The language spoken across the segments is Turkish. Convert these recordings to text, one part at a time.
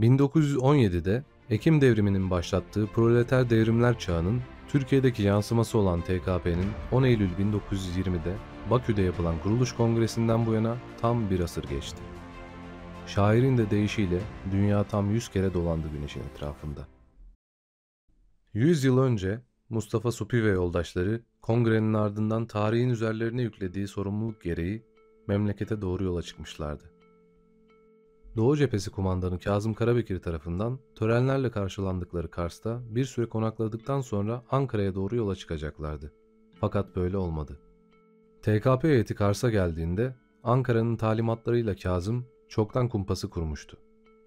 1917'de Ekim devriminin başlattığı proleter devrimler çağının Türkiye'deki yansıması olan TKP'nin 10 Eylül 1920'de Bakü'de yapılan kuruluş kongresinden bu yana tam bir asır geçti. Şairin de deyişiyle dünya tam 100 kere dolandı güneşin etrafında. 100 yıl önce Mustafa Supi ve yoldaşları kongrenin ardından tarihin üzerlerine yüklediği sorumluluk gereği memlekete doğru yola çıkmışlardı. Doğu Cephesi Kumandanı Kazım Karabekir tarafından törenlerle karşılandıkları Kars'ta bir süre konakladıktan sonra Ankara'ya doğru yola çıkacaklardı. Fakat böyle olmadı. TKP heyeti Kars'a geldiğinde Ankara'nın talimatlarıyla Kazım çoktan kumpası kurmuştu.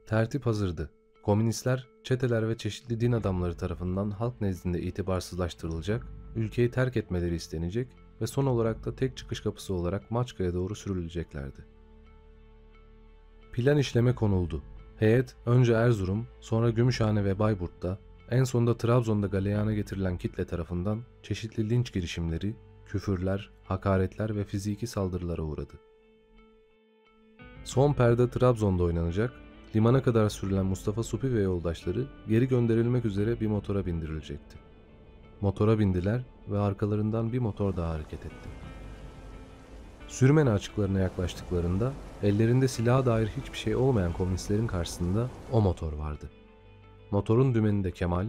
Tertip hazırdı. Komünistler, çeteler ve çeşitli din adamları tarafından halk nezdinde itibarsızlaştırılacak, ülkeyi terk etmeleri istenecek ve son olarak da tek çıkış kapısı olarak Maçka'ya doğru sürüleceklerdi. Plan işleme konuldu. Heyet önce Erzurum, sonra Gümüşhane ve Bayburt'ta, en sonunda Trabzon'da galeyana getirilen kitle tarafından çeşitli linç girişimleri, küfürler, hakaretler ve fiziki saldırılara uğradı. Son perde Trabzon'da oynanacak, limana kadar sürülen Mustafa Supi ve yoldaşları geri gönderilmek üzere bir motora bindirilecekti. Motora bindiler ve arkalarından bir motor daha hareket etti. Sürmen açıklarına yaklaştıklarında ellerinde silaha dair hiçbir şey olmayan komünistlerin karşısında o motor vardı. Motorun dümeninde Kemal,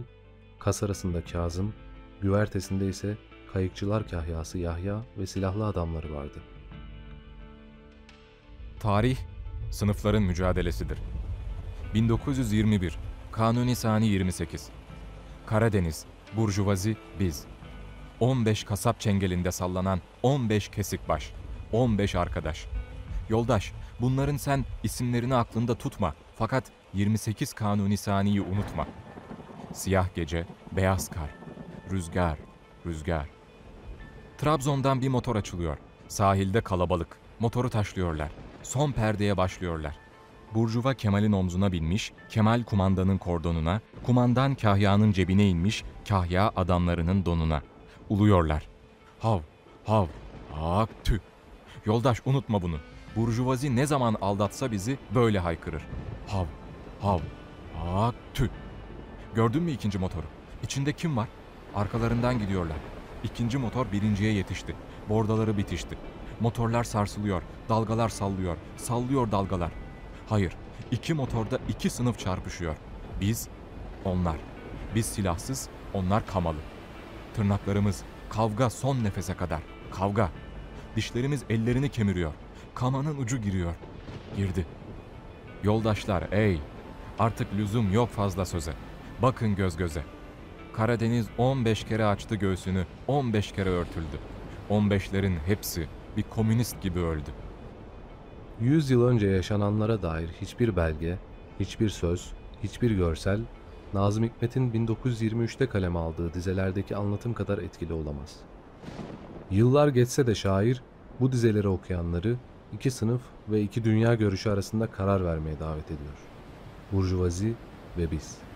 kasarasında Kazım, güvertesinde ise kayıkçılar kahyası Yahya ve silahlı adamları vardı. Tarih, sınıfların mücadelesidir. 1921, Kanuni Sani 28. Karadeniz, Burjuvazi, biz. 15 kasap çengelinde sallanan 15 kesik baş. 15 arkadaş. Yoldaş, bunların sen isimlerini aklında tutma. Fakat 28 Kanuni Sani'yi unutma. Siyah gece, beyaz kar, rüzgar, rüzgar. Trabzon'dan bir motor açılıyor. Sahilde kalabalık. Motoru taşlıyorlar. Son perdeye başlıyorlar. Burjuva Kemal'in omzuna binmiş, Kemal kumandanın kordonuna, kumandan Kahya'nın cebine inmiş, Kahya adamlarının donuna. Uluyorlar. Hav, hav, ak tü. Yoldaş unutma bunu. Burjuvazi ne zaman aldatsa bizi böyle haykırır. Hav, hav, ak tü. Gördün mü ikinci motoru? İçinde kim var? Arkalarından gidiyorlar. İkinci motor birinciye yetişti. Bordaları bitişti. Motorlar sarsılıyor, dalgalar sallıyor, sallıyor dalgalar. Hayır, iki motorda iki sınıf çarpışıyor. Biz, onlar. Biz silahsız, onlar kamalı. Tırnaklarımız, kavga son nefese kadar. Kavga. Dişlerimiz ellerini kemiriyor. Kamanın ucu giriyor. Girdi. Yoldaşlar ey! Artık lüzum yok fazla söze. Bakın göz göze. Karadeniz 15 kere açtı göğsünü, 15 kere örtüldü. 15'lerin hepsi bir komünist gibi öldü. 100 yıl önce yaşananlara dair hiçbir belge, hiçbir söz, hiçbir görsel, Nazım Hikmet'in 1923'te kaleme aldığı dizelerdeki anlatım kadar etkili olamaz. Yıllar geçse de şair, bu dizeleri okuyanları iki sınıf ve iki dünya görüşü arasında karar vermeye davet ediyor. Burjuvazi ve biz.